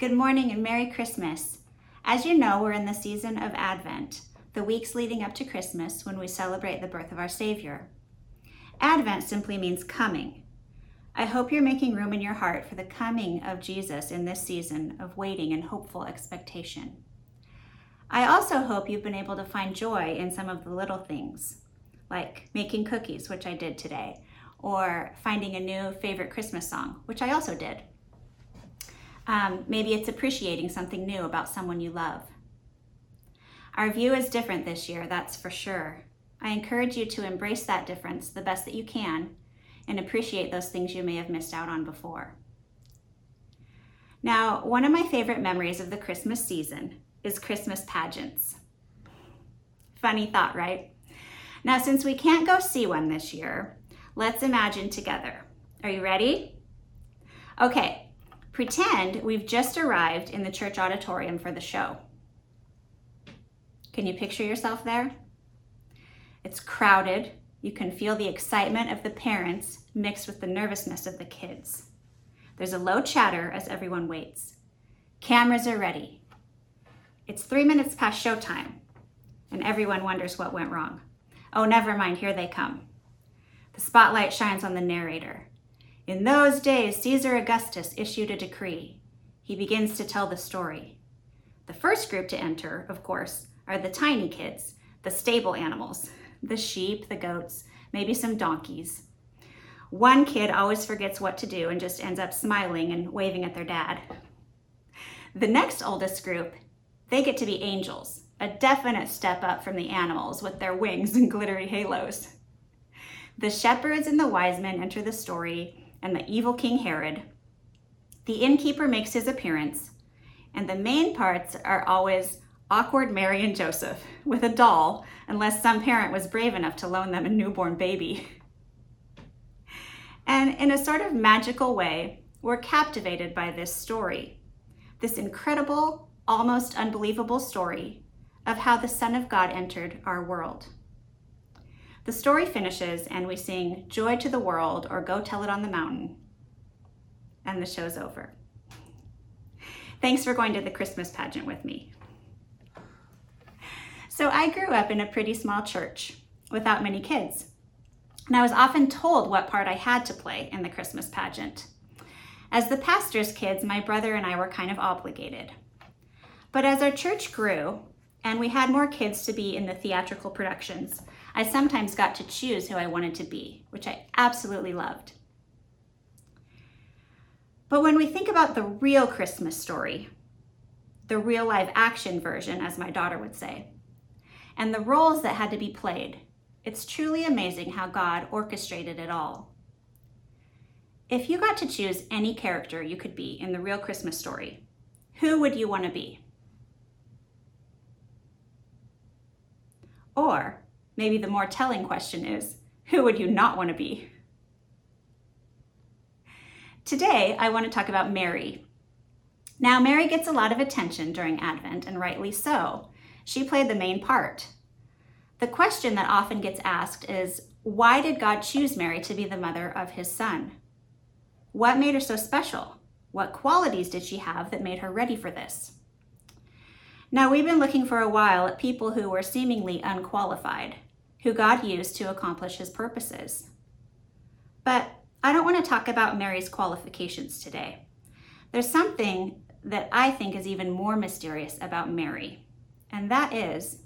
Good morning and Merry Christmas. As you know, we're in the season of Advent, the weeks leading up to Christmas when we celebrate the birth of our Savior. Advent simply means coming. I hope you're making room in your heart for the coming of Jesus in this season of waiting and hopeful expectation. I also hope you've been able to find joy in some of the little things, like making cookies, which I did today, or finding a new favorite Christmas song, which I also did. Um, maybe it's appreciating something new about someone you love. Our view is different this year, that's for sure. I encourage you to embrace that difference the best that you can and appreciate those things you may have missed out on before. Now, one of my favorite memories of the Christmas season is Christmas pageants. Funny thought, right? Now, since we can't go see one this year, let's imagine together. Are you ready? Okay, Pretend we've just arrived in the church auditorium for the show. Can you picture yourself there? It's crowded. You can feel the excitement of the parents mixed with the nervousness of the kids. There's a low chatter as everyone waits. Cameras are ready. It's three minutes past showtime, and everyone wonders what went wrong. Oh, never mind, here they come. The spotlight shines on the narrator. In those days, Caesar Augustus issued a decree. He begins to tell the story. The first group to enter, of course, are the tiny kids, the stable animals, the sheep, the goats, maybe some donkeys. One kid always forgets what to do and just ends up smiling and waving at their dad. The next oldest group, they get to be angels, a definite step up from the animals with their wings and glittery halos. The shepherds and the wise men enter the story and the evil King Herod. The innkeeper makes his appearance, and the main parts are always awkward Mary and Joseph with a doll, unless some parent was brave enough to loan them a newborn baby. And in a sort of magical way, we're captivated by this story, this incredible, almost unbelievable story of how the Son of God entered our world. The story finishes and we sing Joy to the World or Go Tell It on the Mountain. And the show's over. Thanks for going to the Christmas pageant with me. So I grew up in a pretty small church without many kids. And I was often told what part I had to play in the Christmas pageant. As the pastor's kids, my brother and I were kind of obligated. But as our church grew and we had more kids to be in the theatrical productions, I sometimes got to choose who I wanted to be, which I absolutely loved. But when we think about the real Christmas story, the real live action version, as my daughter would say, and the roles that had to be played, it's truly amazing how God orchestrated it all. If you got to choose any character you could be in the real Christmas story, who would you want to be? Or Maybe the more telling question is who would you not want to be? Today, I want to talk about Mary. Now, Mary gets a lot of attention during Advent, and rightly so. She played the main part. The question that often gets asked is why did God choose Mary to be the mother of his son? What made her so special? What qualities did she have that made her ready for this? Now, we've been looking for a while at people who were seemingly unqualified, who God used to accomplish his purposes. But I don't want to talk about Mary's qualifications today. There's something that I think is even more mysterious about Mary, and that is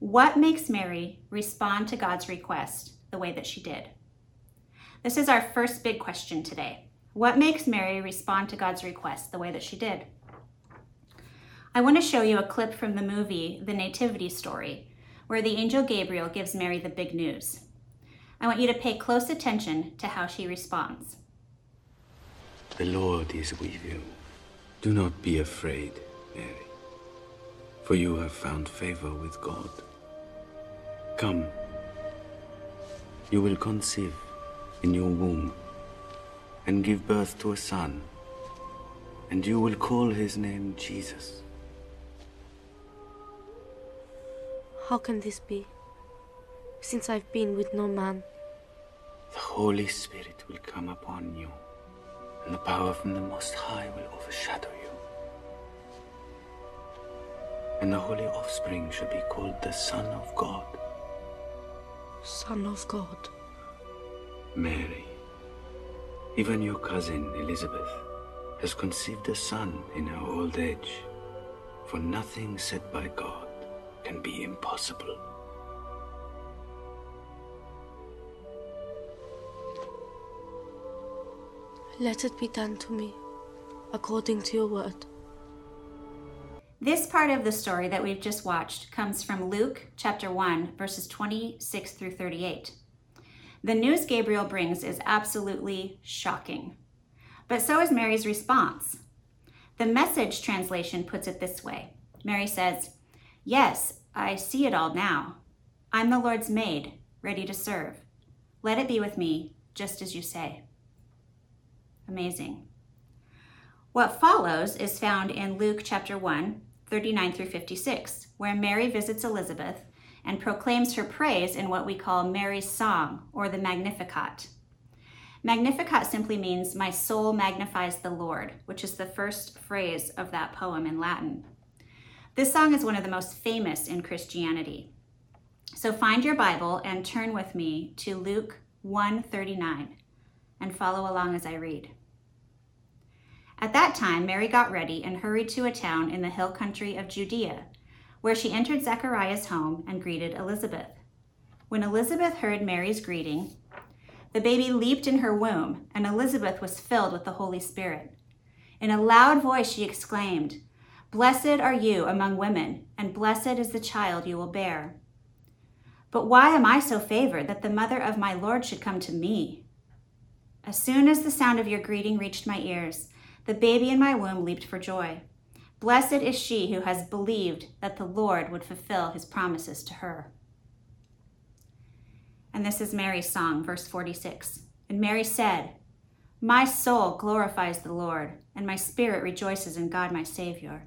what makes Mary respond to God's request the way that she did? This is our first big question today. What makes Mary respond to God's request the way that she did? I want to show you a clip from the movie The Nativity Story, where the angel Gabriel gives Mary the big news. I want you to pay close attention to how she responds. The Lord is with you. Do not be afraid, Mary, for you have found favor with God. Come, you will conceive in your womb and give birth to a son, and you will call his name Jesus. How can this be? Since I've been with no man. The Holy Spirit will come upon you, and the power from the Most High will overshadow you. and the holy offspring shall be called the Son of God. Son of God. Mary, even your cousin Elizabeth has conceived a son in her old age, for nothing said by God can be impossible. Let it be done to me, according to your word. This part of the story that we've just watched comes from Luke chapter 1, verses 26 through 38. The news Gabriel brings is absolutely shocking, but so is Mary's response. The message translation puts it this way Mary says, Yes, I see it all now. I'm the Lord's maid, ready to serve. Let it be with me, just as you say. Amazing. What follows is found in Luke chapter 1, 39 through 56, where Mary visits Elizabeth and proclaims her praise in what we call Mary's Song or the Magnificat. Magnificat simply means, My soul magnifies the Lord, which is the first phrase of that poem in Latin. This song is one of the most famous in Christianity. So find your Bible and turn with me to Luke 139 and follow along as I read. At that time, Mary got ready and hurried to a town in the hill country of Judea, where she entered Zechariah's home and greeted Elizabeth. When Elizabeth heard Mary's greeting, the baby leaped in her womb, and Elizabeth was filled with the Holy Spirit. In a loud voice, she exclaimed, Blessed are you among women, and blessed is the child you will bear. But why am I so favored that the mother of my Lord should come to me? As soon as the sound of your greeting reached my ears, the baby in my womb leaped for joy. Blessed is she who has believed that the Lord would fulfill his promises to her. And this is Mary's song, verse 46. And Mary said, My soul glorifies the Lord, and my spirit rejoices in God my Savior,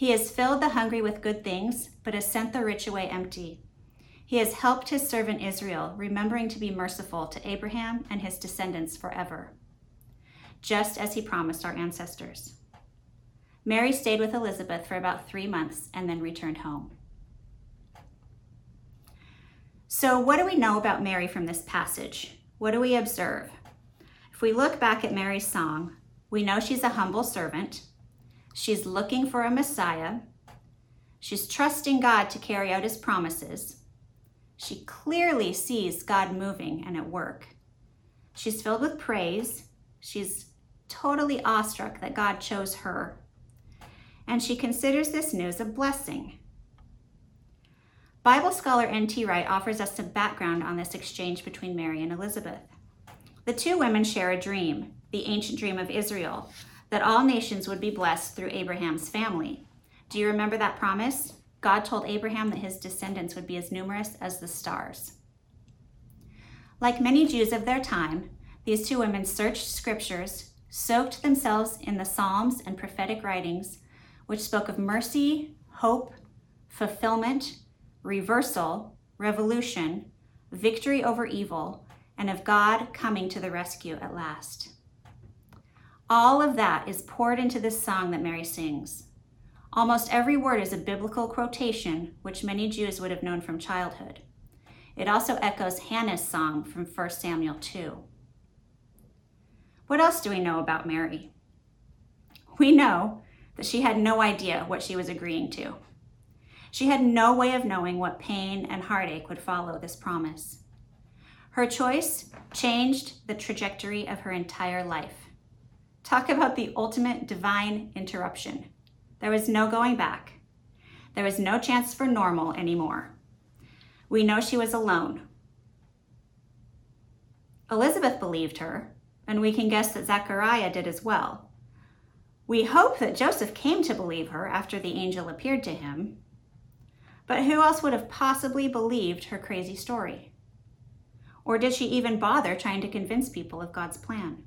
He has filled the hungry with good things, but has sent the rich away empty. He has helped his servant Israel, remembering to be merciful to Abraham and his descendants forever, just as he promised our ancestors. Mary stayed with Elizabeth for about three months and then returned home. So, what do we know about Mary from this passage? What do we observe? If we look back at Mary's song, we know she's a humble servant. She's looking for a Messiah. She's trusting God to carry out his promises. She clearly sees God moving and at work. She's filled with praise. She's totally awestruck that God chose her and she considers this news a blessing. Bible scholar N.T. Wright offers us some background on this exchange between Mary and Elizabeth. The two women share a dream, the ancient dream of Israel, that all nations would be blessed through Abraham's family. Do you remember that promise? God told Abraham that his descendants would be as numerous as the stars. Like many Jews of their time, these two women searched scriptures, soaked themselves in the Psalms and prophetic writings, which spoke of mercy, hope, fulfillment, reversal, revolution, victory over evil, and of God coming to the rescue at last. All of that is poured into this song that Mary sings. Almost every word is a biblical quotation, which many Jews would have known from childhood. It also echoes Hannah's song from 1 Samuel 2. What else do we know about Mary? We know that she had no idea what she was agreeing to. She had no way of knowing what pain and heartache would follow this promise. Her choice changed the trajectory of her entire life. Talk about the ultimate divine interruption. There was no going back. There was no chance for normal anymore. We know she was alone. Elizabeth believed her, and we can guess that Zechariah did as well. We hope that Joseph came to believe her after the angel appeared to him. But who else would have possibly believed her crazy story? Or did she even bother trying to convince people of God's plan?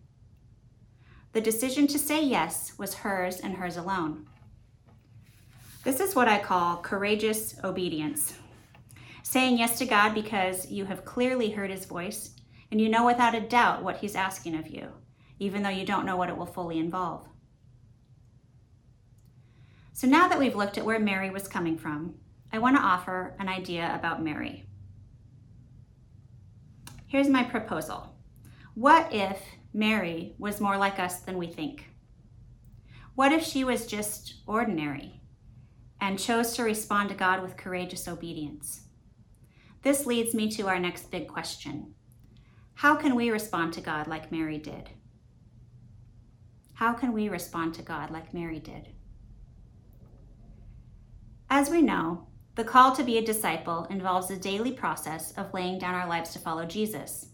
The decision to say yes was hers and hers alone. This is what I call courageous obedience. Saying yes to God because you have clearly heard his voice and you know without a doubt what he's asking of you, even though you don't know what it will fully involve. So now that we've looked at where Mary was coming from, I want to offer an idea about Mary. Here's my proposal. What if Mary was more like us than we think? What if she was just ordinary and chose to respond to God with courageous obedience? This leads me to our next big question How can we respond to God like Mary did? How can we respond to God like Mary did? As we know, the call to be a disciple involves a daily process of laying down our lives to follow Jesus.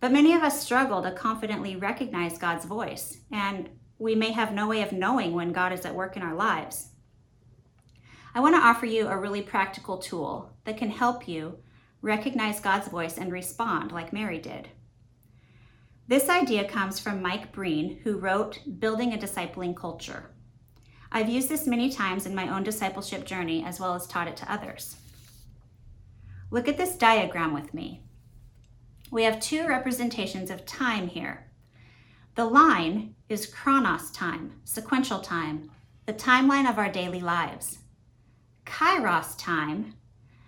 But many of us struggle to confidently recognize God's voice, and we may have no way of knowing when God is at work in our lives. I want to offer you a really practical tool that can help you recognize God's voice and respond like Mary did. This idea comes from Mike Breen, who wrote Building a Discipling Culture. I've used this many times in my own discipleship journey as well as taught it to others. Look at this diagram with me. We have two representations of time here. The line is chronos time, sequential time, the timeline of our daily lives. Kairos time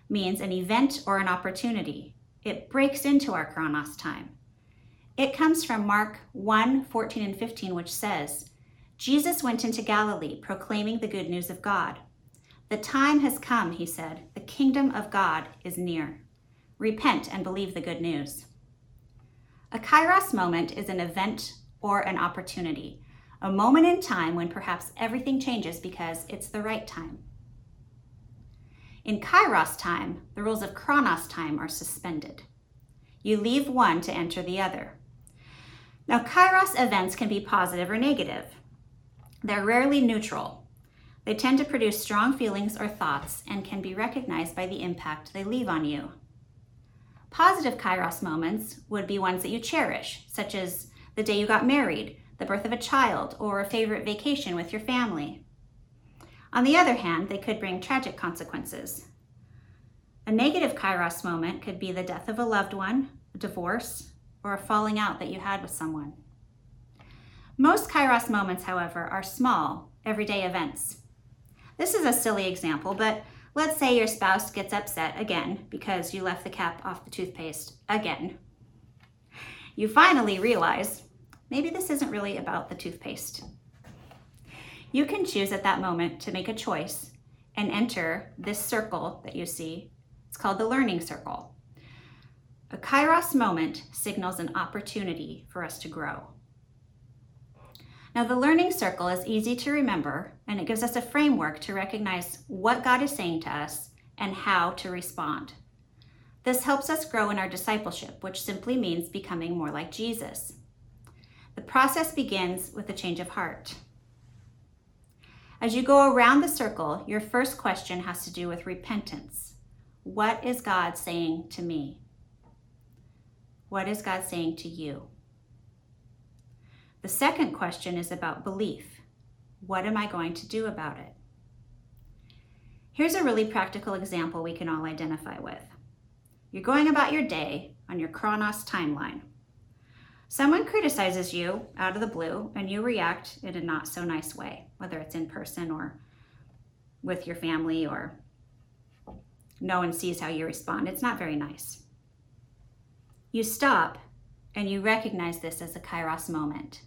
means an event or an opportunity. It breaks into our chronos time. It comes from Mark 1 14 and 15, which says, Jesus went into Galilee proclaiming the good news of God. The time has come, he said. The kingdom of God is near. Repent and believe the good news. A kairos moment is an event or an opportunity, a moment in time when perhaps everything changes because it's the right time. In kairos time, the rules of chronos time are suspended. You leave one to enter the other. Now, kairos events can be positive or negative. They're rarely neutral. They tend to produce strong feelings or thoughts and can be recognized by the impact they leave on you. Positive kairos moments would be ones that you cherish, such as the day you got married, the birth of a child, or a favorite vacation with your family. On the other hand, they could bring tragic consequences. A negative kairos moment could be the death of a loved one, a divorce, or a falling out that you had with someone. Most Kairos moments, however, are small, everyday events. This is a silly example, but let's say your spouse gets upset again because you left the cap off the toothpaste again. You finally realize maybe this isn't really about the toothpaste. You can choose at that moment to make a choice and enter this circle that you see. It's called the learning circle. A kairos moment signals an opportunity for us to grow. Now, the learning circle is easy to remember, and it gives us a framework to recognize what God is saying to us and how to respond. This helps us grow in our discipleship, which simply means becoming more like Jesus. The process begins with a change of heart. As you go around the circle, your first question has to do with repentance. What is God saying to me? What is God saying to you? The second question is about belief. What am I going to do about it? Here's a really practical example we can all identify with. You're going about your day on your Chronos timeline. Someone criticizes you out of the blue and you react in a not so nice way, whether it's in person or with your family or no one sees how you respond. It's not very nice. You stop and you recognize this as a kairos moment.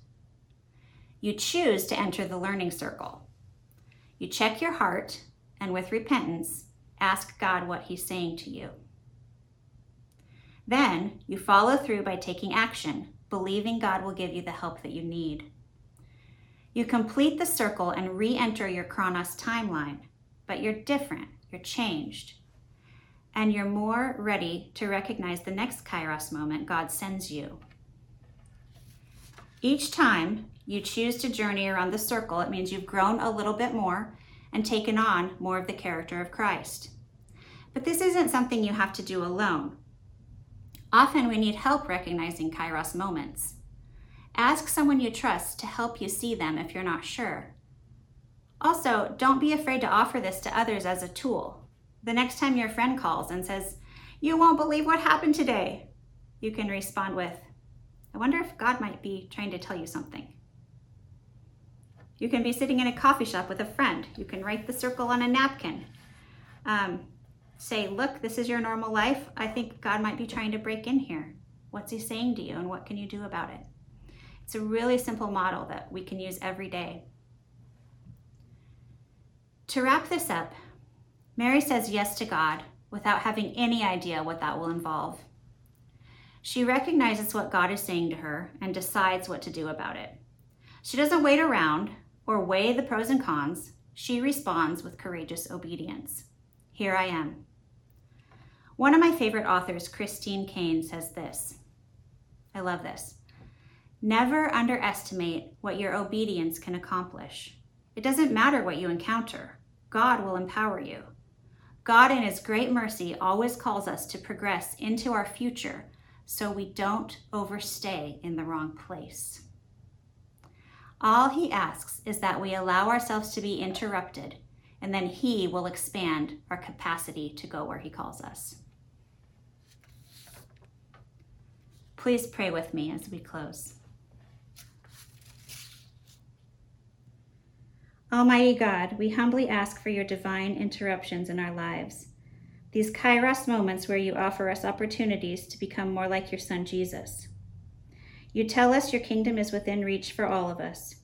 You choose to enter the learning circle. You check your heart and with repentance, ask God what He's saying to you. Then you follow through by taking action, believing God will give you the help that you need. You complete the circle and re enter your Chronos timeline, but you're different, you're changed, and you're more ready to recognize the next Kairos moment God sends you. Each time you choose to journey around the circle, it means you've grown a little bit more and taken on more of the character of Christ. But this isn't something you have to do alone. Often we need help recognizing kairos moments. Ask someone you trust to help you see them if you're not sure. Also, don't be afraid to offer this to others as a tool. The next time your friend calls and says, You won't believe what happened today, you can respond with, I wonder if God might be trying to tell you something. You can be sitting in a coffee shop with a friend. You can write the circle on a napkin. Um, say, Look, this is your normal life. I think God might be trying to break in here. What's He saying to you, and what can you do about it? It's a really simple model that we can use every day. To wrap this up, Mary says yes to God without having any idea what that will involve. She recognizes what God is saying to her and decides what to do about it. She doesn't wait around or weigh the pros and cons. She responds with courageous obedience. Here I am. One of my favorite authors, Christine Caine, says this. I love this. Never underestimate what your obedience can accomplish. It doesn't matter what you encounter, God will empower you. God, in His great mercy, always calls us to progress into our future so we don't overstay in the wrong place. All He asks is that we allow ourselves to be interrupted, and then He will expand our capacity to go where He calls us. Please pray with me as we close. Almighty God, we humbly ask for your divine interruptions in our lives. These kairos moments where you offer us opportunities to become more like your Son Jesus. You tell us your kingdom is within reach for all of us.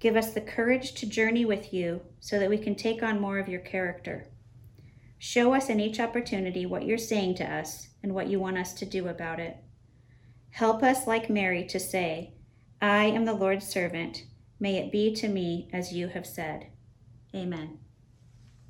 Give us the courage to journey with you so that we can take on more of your character. Show us in each opportunity what you're saying to us and what you want us to do about it. Help us, like Mary, to say, I am the Lord's servant May it be to me as you have said. Amen.